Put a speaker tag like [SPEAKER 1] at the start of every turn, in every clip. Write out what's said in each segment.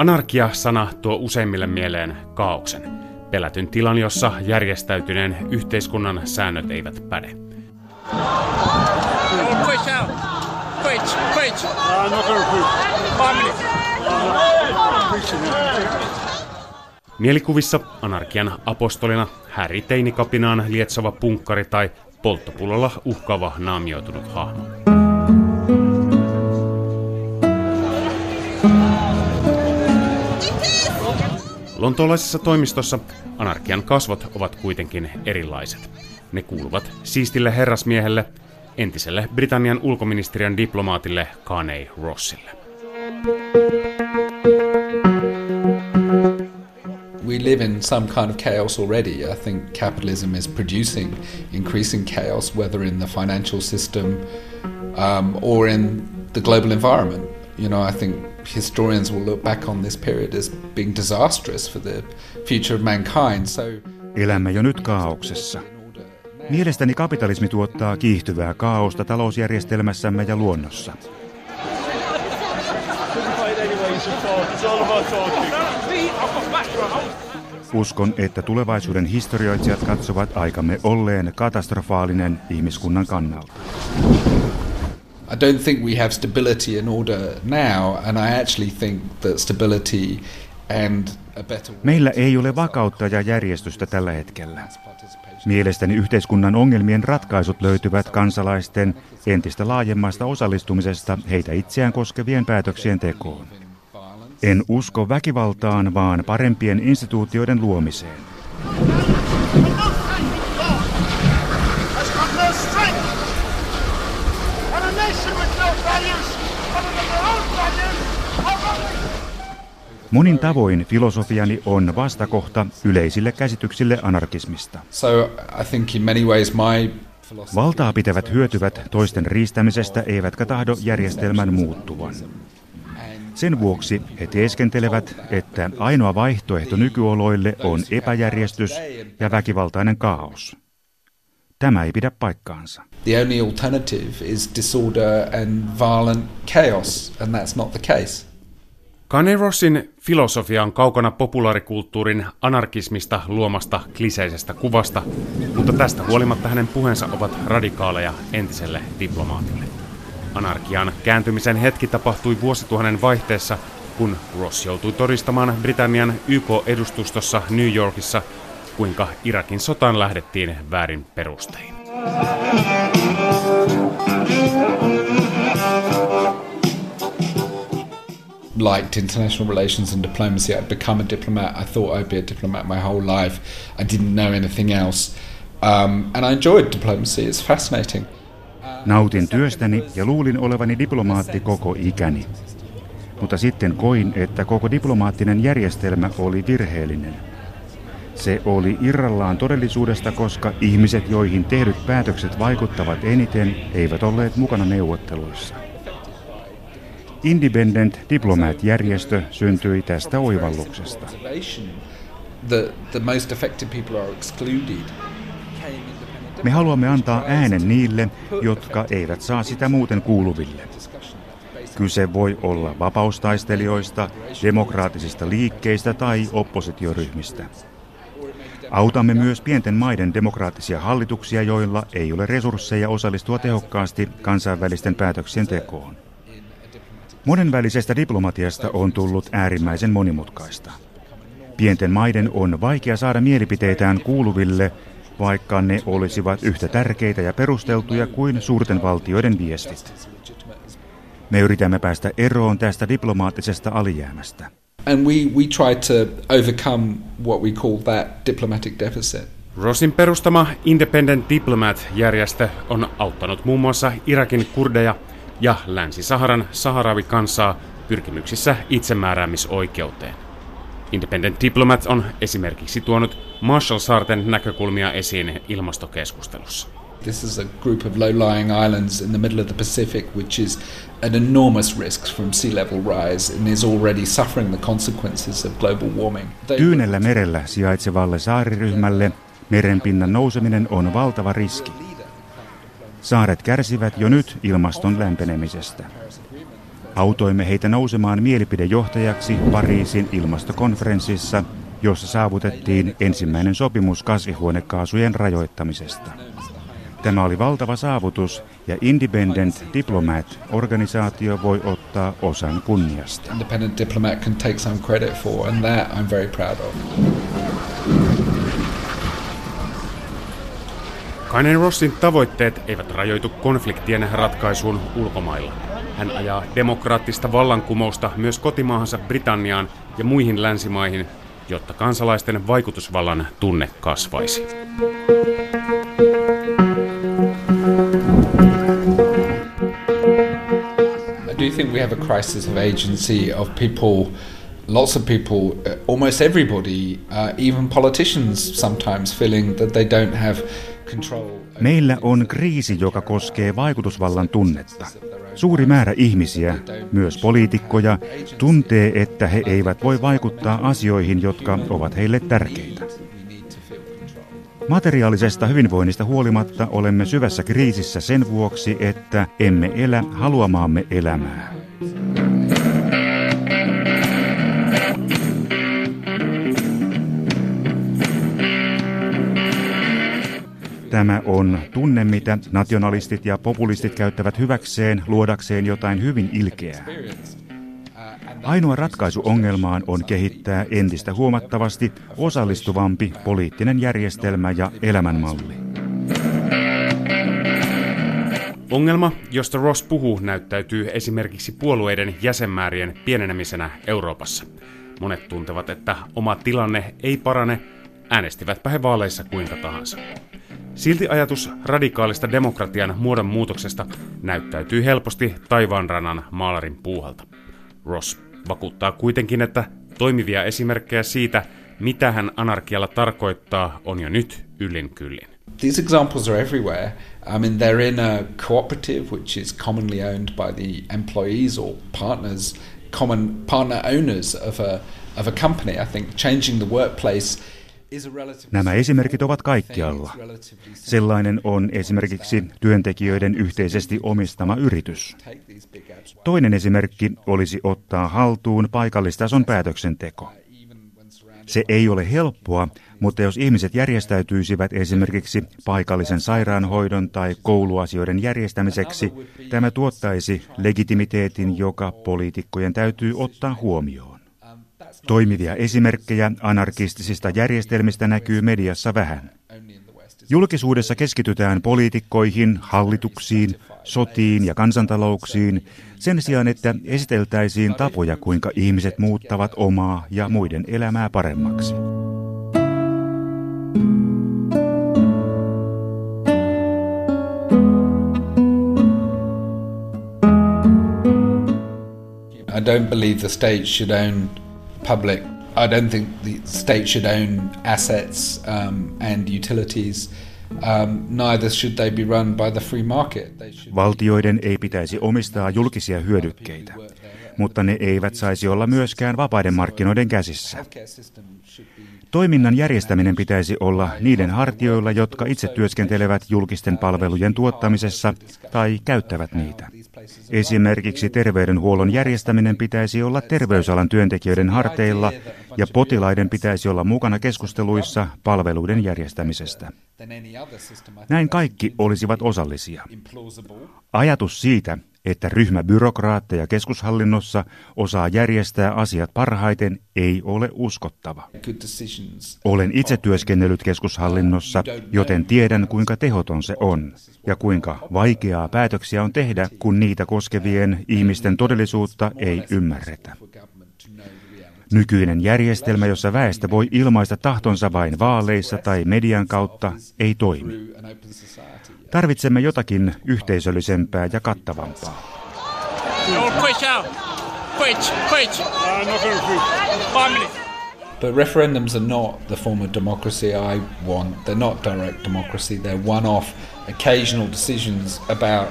[SPEAKER 1] Anarkia-sana tuo useimmille mieleen kaauksen, pelätyn tilan, jossa järjestäytyneen yhteiskunnan säännöt eivät päde. Mielikuvissa anarkian apostolina Häri teinikapinaan lietsova punkkari tai polttopullolla uhkaava naamioitunut hahmo. Lontoolaisessa toimistossa anarkian kasvot ovat kuitenkin erilaiset. Ne kuuluvat siistille herrasmiehelle, entiselle Britannian ulkoministeriön diplomaatille Carney Rossille.
[SPEAKER 2] We live in some kind of chaos already. I think capitalism is producing increasing chaos, whether in the financial system um, or in the global environment. You know, I think historians will look back on this period as being disastrous for the future of mankind. So,
[SPEAKER 3] Elämme jo nyt kaauksessa. Mielestäni kapitalismi tuottaa kiihtyvää kaaosta talousjärjestelmässämme ja luonnossa. Uskon, että tulevaisuuden historioitsijat katsovat aikamme olleen katastrofaalinen ihmiskunnan kannalta.
[SPEAKER 2] I don't think we have stability in order now, and I actually think that stability and a better
[SPEAKER 3] Meillä ei ole vakautta ja järjestystä tällä hetkellä. Mielestäni yhteiskunnan ongelmien ratkaisut löytyvät kansalaisten entistä laajemmasta osallistumisesta heitä itseään koskevien päätöksien tekoon. En usko väkivaltaan, vaan parempien instituutioiden luomiseen. Monin tavoin filosofiani on vastakohta yleisille käsityksille anarkismista.
[SPEAKER 2] So I think in many ways my
[SPEAKER 3] Valtaa pitävät hyötyvät toisten riistämisestä eivätkä tahdo järjestelmän muuttuvan. Sen vuoksi he teeskentelevät, että ainoa vaihtoehto nykyoloille on epäjärjestys ja väkivaltainen kaos. Tämä ei pidä paikkaansa.
[SPEAKER 2] the only alternative is disorder and violent chaos, and that's not the case.
[SPEAKER 1] Kanye Rossin filosofia on kaukana populaarikulttuurin anarkismista luomasta kliseisestä kuvasta, mutta tästä huolimatta hänen puheensa ovat radikaaleja entiselle diplomaatille. Anarkian kääntymisen hetki tapahtui vuosituhannen vaihteessa, kun Ross joutui todistamaan Britannian YK-edustustossa New Yorkissa, kuinka Irakin sotaan lähdettiin väärin perustein.
[SPEAKER 2] Liked international relations and diplomacy. I'd become a diplomat. I thought I'd be a diplomat my whole life. I didn't know anything else. Um, and I enjoyed diplomacy. It's fascinating.
[SPEAKER 3] Nautin työstäni ja luulin olevani diplomaatti koko ikäni. Mutta sitten koin, että koko diplomaattinen järjestelmä oli virheellinen. Se oli irrallaan todellisuudesta, koska ihmiset, joihin tehdyt päätökset vaikuttavat eniten, eivät olleet mukana neuvotteluissa. Independent Diplomat-järjestö syntyi tästä oivalluksesta. Me haluamme antaa äänen niille, jotka eivät saa sitä muuten kuuluville. Kyse voi olla vapaustaistelijoista, demokraattisista liikkeistä tai oppositioryhmistä. Autamme myös pienten maiden demokraattisia hallituksia, joilla ei ole resursseja osallistua tehokkaasti kansainvälisten päätöksien tekoon. Monenvälisestä diplomatiasta on tullut äärimmäisen monimutkaista. Pienten maiden on vaikea saada mielipiteitään kuuluville, vaikka ne olisivat yhtä tärkeitä ja perusteltuja kuin suurten valtioiden viestit. Me yritämme päästä eroon tästä diplomaattisesta alijäämästä.
[SPEAKER 2] And we, we try to overcome what we call that diplomatic deficit.
[SPEAKER 1] Rossin perustama Independent Diplomat-järjestö on auttanut muun muassa Irakin kurdeja ja Länsi-Saharan saharavikansaa pyrkimyksissä itsemääräämisoikeuteen. Independent Diplomat on esimerkiksi tuonut Marshall-saarten näkökulmia esiin ilmastokeskustelussa.
[SPEAKER 2] This is a group of low-lying islands in the middle of the Pacific, which is an enormous risk from sea level rise and is already suffering the consequences of global warming.
[SPEAKER 3] Tyynellä merellä sijaitsevalle saariryhmälle merenpinnan nouseminen on valtava riski. Saaret kärsivät jo nyt ilmaston lämpenemisestä. Autoimme heitä nousemaan mielipidejohtajaksi Pariisin ilmastokonferenssissa, jossa saavutettiin ensimmäinen sopimus kasvihuonekaasujen rajoittamisesta. Tämä oli valtava saavutus ja Independent Diplomat-organisaatio voi ottaa osan kunniasta.
[SPEAKER 2] Independent Diplomat can take some credit for and that I'm very proud of.
[SPEAKER 1] Kainen Rossin tavoitteet eivät rajoitu konfliktien ratkaisuun ulkomailla. Hän ajaa demokraattista vallankumousta myös kotimaahansa Britanniaan ja muihin länsimaihin, jotta kansalaisten vaikutusvallan tunne kasvaisi.
[SPEAKER 2] I do think we have a crisis of agency of people lots of people, uh, almost everybody, uh, even politicians sometimes feeling that they don't have
[SPEAKER 3] Meillä on kriisi, joka koskee vaikutusvallan tunnetta. Suuri määrä ihmisiä, myös poliitikkoja, tuntee, että he eivät voi vaikuttaa asioihin, jotka ovat heille tärkeitä. Materiaalisesta hyvinvoinnista huolimatta olemme syvässä kriisissä sen vuoksi, että emme elä haluamaamme elämää. Tämä on tunne, mitä nationalistit ja populistit käyttävät hyväkseen luodakseen jotain hyvin ilkeää. Ainoa ratkaisu ongelmaan on kehittää entistä huomattavasti osallistuvampi poliittinen järjestelmä ja elämänmalli.
[SPEAKER 1] Ongelma, josta Ross puhuu, näyttäytyy esimerkiksi puolueiden jäsenmäärien pienenemisenä Euroopassa. Monet tuntevat, että oma tilanne ei parane, äänestivätpä he vaaleissa kuinka tahansa. Silti ajatus radikaalista demokratian muodon muutoksesta näyttäytyy helposti taivaanrannan maalarin puuhalta. Ross vakuuttaa kuitenkin, että toimivia esimerkkejä siitä, mitä hän anarkialla tarkoittaa, on jo nyt yllin kyllin.
[SPEAKER 2] These examples are everywhere. I mean, they're in a cooperative which is commonly owned by the employees or partners, common partner owners of a, of a company. I think changing the workplace
[SPEAKER 3] Nämä esimerkit ovat kaikkialla. Sellainen on esimerkiksi työntekijöiden yhteisesti omistama yritys. Toinen esimerkki olisi ottaa haltuun paikallistason päätöksenteko. Se ei ole helppoa, mutta jos ihmiset järjestäytyisivät esimerkiksi paikallisen sairaanhoidon tai kouluasioiden järjestämiseksi, tämä tuottaisi legitimiteetin, joka poliitikkojen täytyy ottaa huomioon. Toimivia esimerkkejä anarkistisista järjestelmistä näkyy mediassa vähän. Julkisuudessa keskitytään poliitikkoihin, hallituksiin, sotiin ja kansantalouksiin sen sijaan, että esiteltäisiin tapoja, kuinka ihmiset muuttavat omaa ja muiden elämää paremmaksi.
[SPEAKER 2] I don't believe the state should own public. I don't think the state should own assets um, and utilities. Um, neither should they be run by the free market.
[SPEAKER 3] Valtioiden ei pitäisi omistaa julkisia hyödykkeitä, mutta ne eivät saisi olla myöskään vapaiden markkinoiden käsissä. Toiminnan järjestäminen pitäisi olla niiden hartioilla, jotka itse työskentelevät julkisten palvelujen tuottamisessa tai käyttävät niitä. Esimerkiksi terveydenhuollon järjestäminen pitäisi olla terveysalan työntekijöiden harteilla ja potilaiden pitäisi olla mukana keskusteluissa palveluiden järjestämisestä. Näin kaikki olisivat osallisia. Ajatus siitä, että ryhmä byrokraatteja keskushallinnossa osaa järjestää asiat parhaiten, ei ole uskottava. Olen itse työskennellyt keskushallinnossa, joten tiedän kuinka tehoton se on ja kuinka vaikeaa päätöksiä on tehdä, kun niitä koskevien ihmisten todellisuutta ei ymmärretä. Nykyinen järjestelmä, jossa väestö voi ilmaista tahtonsa vain vaaleissa tai median kautta, ei toimi. Tarvitsemme jotakin yhteisöllisempää ja kattavampaa.
[SPEAKER 2] But referendums are not the form of democracy I want. They're not direct democracy. They're one-off, occasional decisions about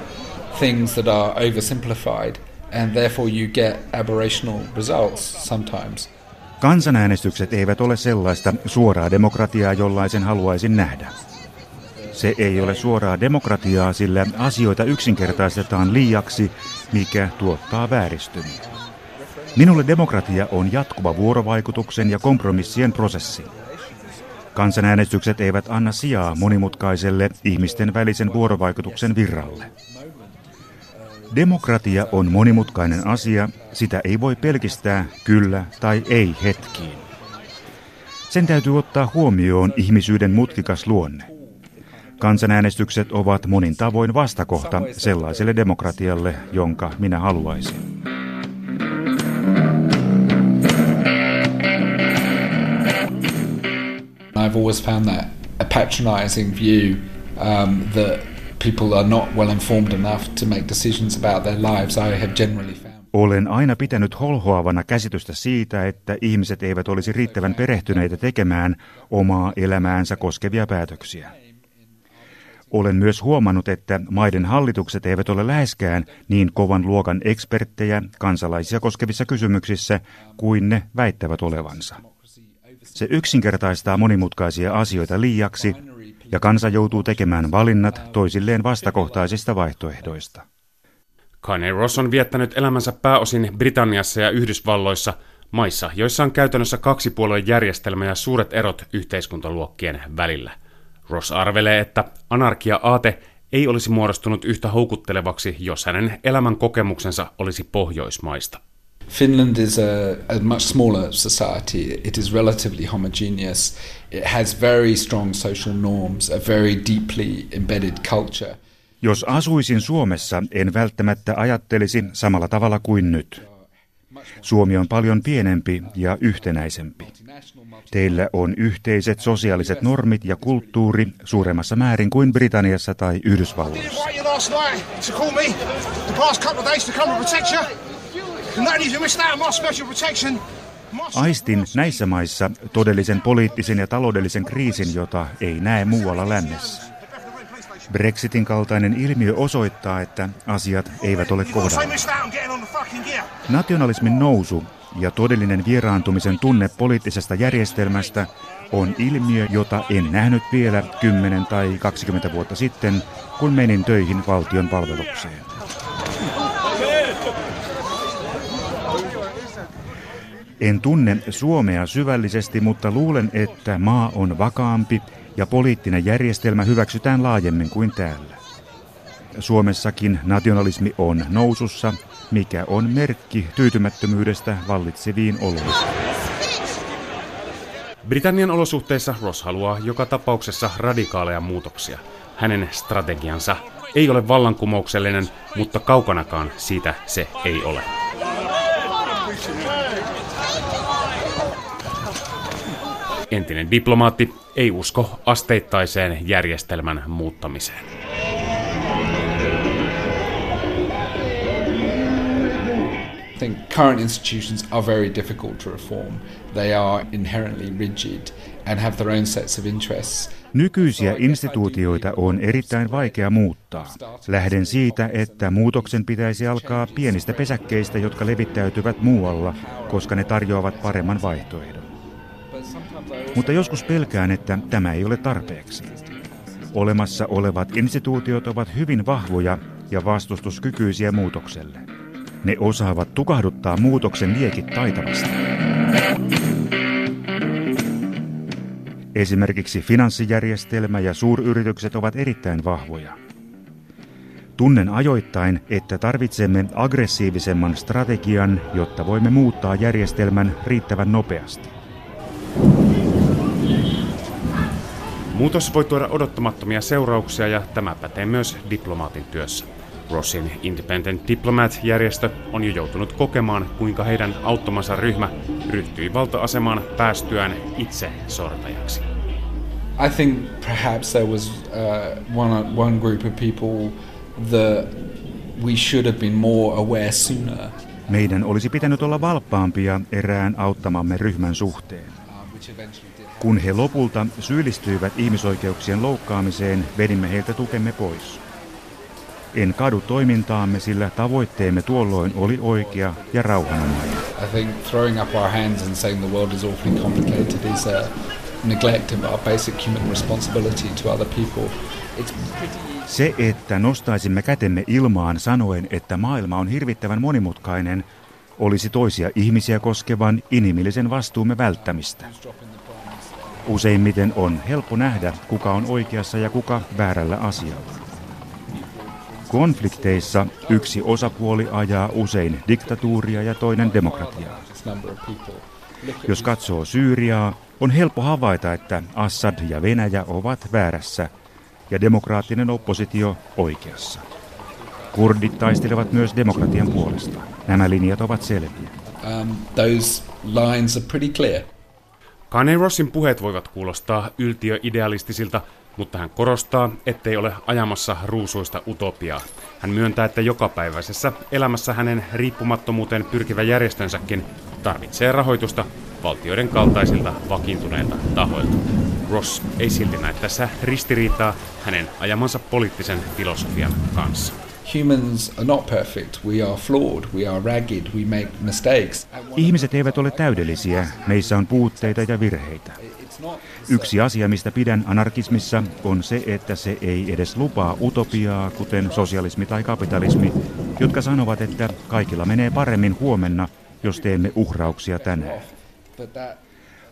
[SPEAKER 2] things that are oversimplified, and therefore you get aberrational results sometimes.
[SPEAKER 3] Kansanäänestykset eivät ole sellaista suoraa demokratiaa, jollaisen haluaisin nähdä. Se ei ole suoraa demokratiaa, sillä asioita yksinkertaistetaan liiaksi, mikä tuottaa vääristymiä. Minulle demokratia on jatkuva vuorovaikutuksen ja kompromissien prosessi. Kansanäänestykset eivät anna sijaa monimutkaiselle ihmisten välisen vuorovaikutuksen virralle. Demokratia on monimutkainen asia, sitä ei voi pelkistää kyllä tai ei hetkiin. Sen täytyy ottaa huomioon ihmisyyden mutkikas luonne. Kansanäänestykset ovat monin tavoin vastakohta sellaiselle demokratialle, jonka minä haluaisin.
[SPEAKER 2] I've always found that a patronizing view um, that people are not well informed enough to make decisions about their lives. I have generally found.
[SPEAKER 3] Olen aina pitänyt holhoavana käsitystä siitä, että ihmiset eivät olisi riittävän perehtyneitä tekemään omaa elämäänsä koskevia päätöksiä. Olen myös huomannut, että maiden hallitukset eivät ole läheskään niin kovan luokan eksperttejä kansalaisia koskevissa kysymyksissä kuin ne väittävät olevansa. Se yksinkertaistaa monimutkaisia asioita liiaksi ja kansa joutuu tekemään valinnat toisilleen vastakohtaisista vaihtoehdoista.
[SPEAKER 1] Kanye Ross on viettänyt elämänsä pääosin Britanniassa ja Yhdysvalloissa, maissa, joissa on käytännössä kaksipuolueen järjestelmä ja suuret erot yhteiskuntaluokkien välillä. Ross arvelee, että anarkia-aate ei olisi muodostunut yhtä houkuttelevaksi, jos hänen elämän kokemuksensa olisi pohjoismaista.
[SPEAKER 2] Finland is a, a much smaller society. It is relatively homogeneous. It has very strong social norms, a very deeply embedded culture.
[SPEAKER 3] Jos asuisin Suomessa, en välttämättä ajattelisi samalla tavalla kuin nyt. Suomi on paljon pienempi ja yhtenäisempi. Teillä on yhteiset sosiaaliset normit ja kulttuuri suuremmassa määrin kuin Britanniassa tai Yhdysvalloissa. Aistin näissä maissa todellisen poliittisen ja taloudellisen kriisin, jota ei näe muualla lännessä. Brexitin kaltainen ilmiö osoittaa, että asiat eivät ole kohdalla. Nationalismin nousu ja todellinen vieraantumisen tunne poliittisesta järjestelmästä on ilmiö, jota en nähnyt vielä 10 tai 20 vuotta sitten, kun menin töihin valtion palvelukseen. En tunne Suomea syvällisesti, mutta luulen, että maa on vakaampi ja poliittinen järjestelmä hyväksytään laajemmin kuin täällä. Suomessakin nationalismi on nousussa, mikä on merkki tyytymättömyydestä vallitseviin oloihin.
[SPEAKER 1] Britannian olosuhteissa Ross haluaa joka tapauksessa radikaaleja muutoksia. Hänen strategiansa ei ole vallankumouksellinen, mutta kaukanakaan siitä se ei ole. Entinen diplomaatti ei usko asteittaiseen järjestelmän muuttamiseen.
[SPEAKER 2] I think current institutions are very difficult to reform. They are inherently rigid and have their own sets of interests.
[SPEAKER 3] Nykyisiä instituutioita on erittäin vaikea muuttaa. Lähden siitä, että muutoksen pitäisi alkaa pienistä pesäkkeistä, jotka levittäytyvät muualla, koska ne tarjoavat paremman vaihtoehdon. Mutta joskus pelkään, että tämä ei ole tarpeeksi. Olemassa olevat instituutiot ovat hyvin vahvoja ja vastustuskykyisiä muutokselle. Ne osaavat tukahduttaa muutoksen liekit taitavasti. Esimerkiksi finanssijärjestelmä ja suuryritykset ovat erittäin vahvoja. Tunnen ajoittain, että tarvitsemme aggressiivisemman strategian, jotta voimme muuttaa järjestelmän riittävän nopeasti.
[SPEAKER 1] Muutos voi tuoda odottamattomia seurauksia ja tämä pätee myös diplomaatin työssä. Rossin Independent Diplomat-järjestö on jo joutunut kokemaan, kuinka heidän auttamansa ryhmä ryhtyi valta-asemaan päästyään itse sortajaksi.
[SPEAKER 2] I think perhaps there was uh, one, one group of people that we should have been more aware sooner.
[SPEAKER 3] Meidän olisi pitänyt olla valppaampia erään auttamamme ryhmän suhteen. Kun he lopulta syyllistyivät ihmisoikeuksien loukkaamiseen, vedimme heiltä tukemme pois. En kadu toimintaamme, sillä tavoitteemme tuolloin oli oikea ja rauhanomainen.
[SPEAKER 2] I think throwing up our hands and saying the world is awfully complicated is a neglect of our basic human responsibility to other people.
[SPEAKER 3] Se, että nostaisimme kätemme ilmaan sanoen, että maailma on hirvittävän monimutkainen, olisi toisia ihmisiä koskevan inhimillisen vastuumme välttämistä. Useimmiten on helppo nähdä, kuka on oikeassa ja kuka väärällä asialla. Konflikteissa yksi osapuoli ajaa usein diktatuuria ja toinen demokratiaa. Jos katsoo Syyriaa, on helppo havaita, että Assad ja Venäjä ovat väärässä ja demokraattinen oppositio oikeassa. Kurdit taistelevat myös demokratian puolesta. Nämä linjat ovat selviä. Um, those lines are pretty clear.
[SPEAKER 1] Kanye Rossin puheet voivat kuulostaa yltiöidealistisilta, mutta hän korostaa, ettei ole ajamassa ruusuista utopiaa. Hän myöntää, että jokapäiväisessä elämässä hänen riippumattomuuteen pyrkivä järjestönsäkin tarvitsee rahoitusta valtioiden kaltaisilta vakiintuneilta tahoilta. Ross ei silti näe tässä ristiriitaa hänen ajamansa poliittisen filosofian kanssa. Humans are not perfect. We are flawed. We are ragged. We make mistakes.
[SPEAKER 3] Ihmiset eivät ole täydellisiä. Meissä on puutteita ja virheitä. Yksi asia, mistä pidän anarkismissa, on se, että se ei edes lupaa utopiaa, kuten sosialismi tai kapitalismi, jotka sanovat, että kaikilla menee paremmin huomenna, jos teemme uhrauksia tänään.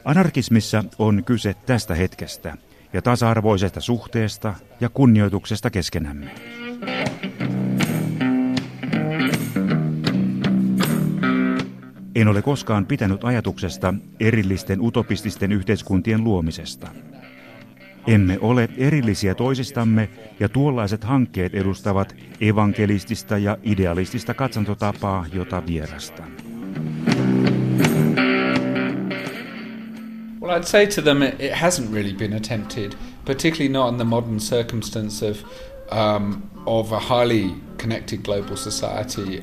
[SPEAKER 3] Anarkismissa on kyse tästä hetkestä ja tasa-arvoisesta suhteesta ja kunnioituksesta keskenämme. En ole koskaan pitänyt ajatuksesta erillisten utopististen yhteiskuntien luomisesta. Emme ole erillisiä toisistamme ja tuollaiset hankkeet edustavat evankelistista ja idealistista katsantotapaa, jota vierastan.
[SPEAKER 2] Well, I'd say to them it, hasn't really been attempted, particularly not in the modern circumstance of um, of a highly connected global society.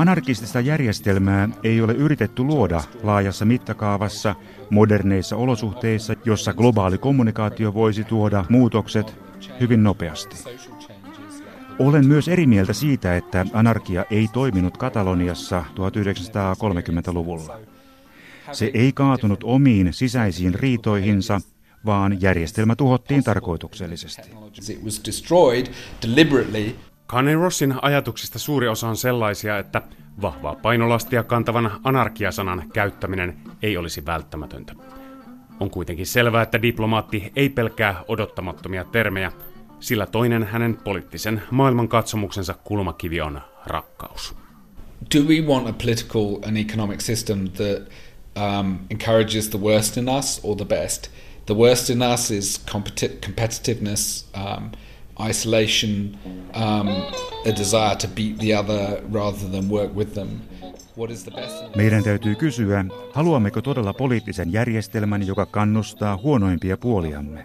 [SPEAKER 3] Anarkistista järjestelmää ei ole yritetty luoda laajassa mittakaavassa moderneissa olosuhteissa, jossa globaali kommunikaatio voisi tuoda muutokset hyvin nopeasti. Olen myös eri mieltä siitä, että anarkia ei toiminut Kataloniassa 1930-luvulla. Se ei kaatunut omiin sisäisiin riitoihinsa, vaan järjestelmä tuhottiin tarkoituksellisesti.
[SPEAKER 1] Kanye Rossin ajatuksista suuri osa on sellaisia, että vahvaa painolastia kantavan anarkiasanan käyttäminen ei olisi välttämätöntä. On kuitenkin selvää, että diplomaatti ei pelkää odottamattomia termejä, sillä toinen hänen poliittisen maailmankatsomuksensa kulmakivi on rakkaus.
[SPEAKER 2] Do we want a political and economic system that um, encourages the worst in us or the best? The worst in us is competi- competitiveness, um, isolation, um, a desire to beat the other rather than work with them.
[SPEAKER 3] Meidän täytyy kysyä, haluammeko todella poliittisen järjestelmän, joka kannustaa huonoimpia puoliamme?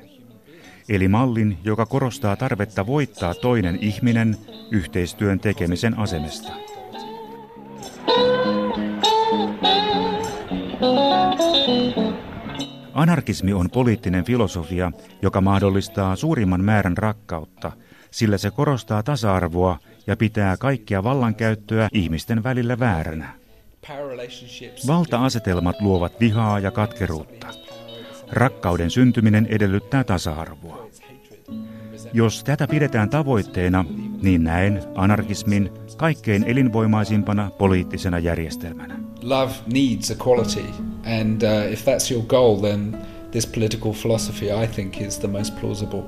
[SPEAKER 3] Eli mallin, joka korostaa tarvetta voittaa toinen ihminen yhteistyön tekemisen asemesta. Anarkismi on poliittinen filosofia, joka mahdollistaa suurimman määrän rakkautta, sillä se korostaa tasa-arvoa ja pitää kaikkia vallankäyttöä ihmisten välillä vääränä. Valta-asetelmat luovat vihaa ja katkeruutta. Rakkauden syntyminen edellyttää tasa-arvoa. Jos tätä pidetään tavoitteena, niin näen anarkismin kaikkein elinvoimaisimpana poliittisena järjestelmänä.
[SPEAKER 2] Love needs equality, and uh, if that's your goal, then this political philosophy, I think, is the most plausible.